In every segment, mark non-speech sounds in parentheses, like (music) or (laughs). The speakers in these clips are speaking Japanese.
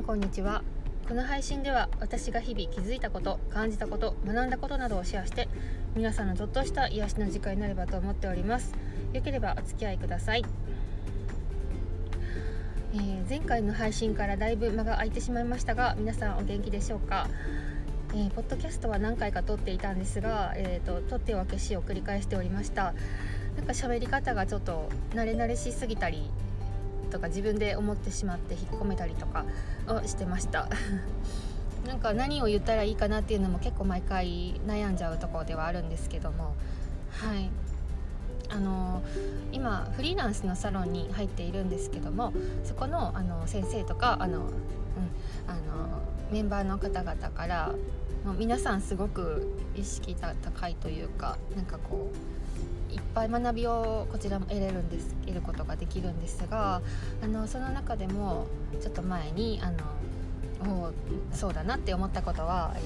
んこんにちは。この配信では私が日々気づいたこと感じたこと学んだことなどをシェアして皆さんのちょっとした癒しの時間になればと思っております。よければお付き合いください、えー、前回の配信からだいぶ間が空いてしまいましたが皆さんお元気でしょうか？えー、ポッドキャストは何回か撮っていたんですが、えーと、と撮っては消しを繰り返しておりました。なんか喋り方がちょっと慣れ慣れしすぎたりとか自分で思ってしまって引っ込めたりとかをしてました。(laughs) なんか何を言ったらいいかなっていうのも結構毎回悩んじゃうところではあるんですけども。はい。あの今フリーランスのサロンに入っているんですけどもそこのあの先生とかあの、うん、あのメンバーの方々からもう皆さんすごく意識が高いというかなんかこうぱい学びをこちらも得れるんです得ることができるんですがあのその中でもちょっと前にあのそうだなって思ったことは、え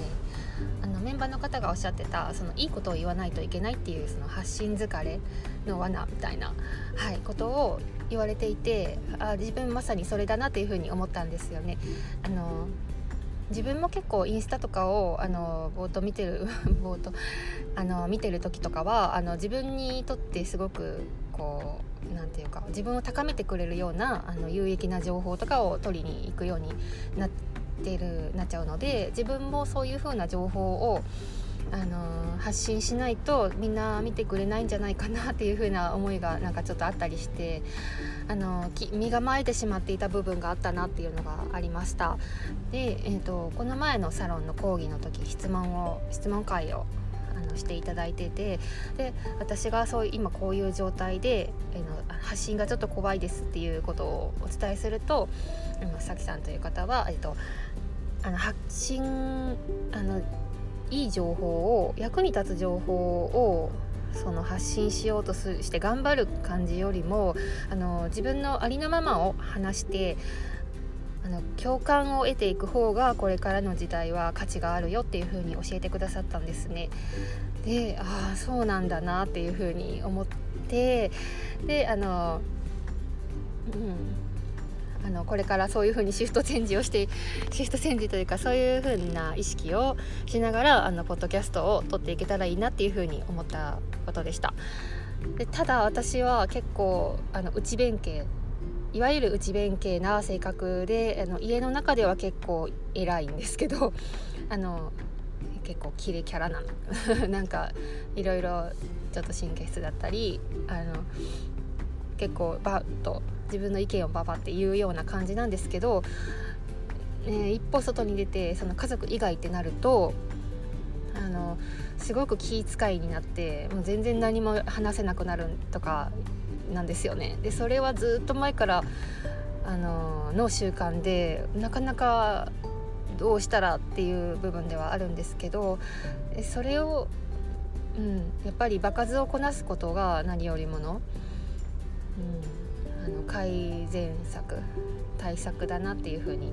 ー、あのメンバーの方がおっしゃってたそのいいことを言わないといけないっていうその発信疲れの罠みたいな、はい、ことを言われていてあ自分まさにそれだなっていうふうに思ったんですよね。あの自分も結構インスタとかをあのぼーっと見てる (laughs) ぼーっとあの見てる時とかはあの自分にとってすごくこうなんていうか自分を高めてくれるようなあの有益な情報とかを取りに行くようになってるなっちゃうので自分もそういう風な情報を発信しないとみんな見てくれないんじゃないかなっていう風な思いがなんかちょっとあったりしてあの身構えてしまっていた部分があったなっていうのがありました。で、えーと、この前のサロンの講義の時質問を質問会をあのしていただいててで私がそう今こういう状態で、えー、の発信がちょっと怖いですっていうことをお伝えするとさきさんという方は、えーとあの発信あのいい情報を役に立つ情報をその発信しようとして頑張る感じよりもあの自分のありのままを話してあの共感を得ていく方がこれからの時代は価値があるよっていう風に教えてくださったんですね。でああそうなんだなっていう風に思ってであのうんあのこれからそういう風にシフトチェンジをしてシフトチェンジというかそういう風な意識をしながらあのポッドキャストを撮っていけたらいいなっていう風に思ったことでした。でただ私は結構あの内弁慶いわゆる内弁慶な性格であの家の中では結構偉いんですけどあの結構キレキャラなの。(laughs) なんかいろいろちょっと神経質だったりあの結構バッと自分の意見をババって言うような感じなんですけど、ね、一歩外に出てその家族以外ってなるとあのすごく気遣いになってもう全然何も話せなくなるとかなんですよね。でそれはずっと前からあのの習慣でなかなかどうしたらっていう部分ではあるんですけどそれを、うん、やっぱり場数をこなすことが何よりもの、うん、あの改善策対策だなっていうふうに、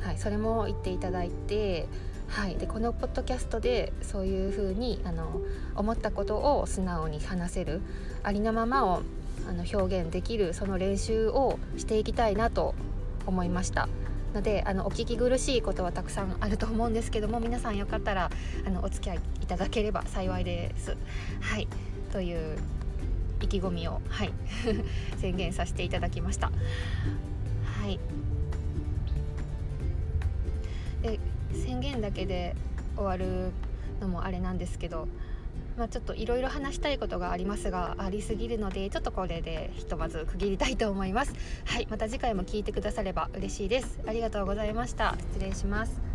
はい、それも言っていただいて、はい、でこのポッドキャストでそういうふうにあの思ったことを素直に話せるありのままをあの表現できるその練習をしていきたいなと思いました。のであのお聞き苦しいことはたくさんあると思うんですけども皆さんよかったらあのお付き合いいただければ幸いです。はいという意気込みを、はい、(laughs) 宣言させていただきました。はい。で宣言だけで終わるのもあれなんですけど、まあ、ちょっといろいろ話したいことがありますがありすぎるのでちょっとこれでひとまず区切りたいと思います。はい。また次回も聞いてくだされば嬉しいです。ありがとうございました。失礼します。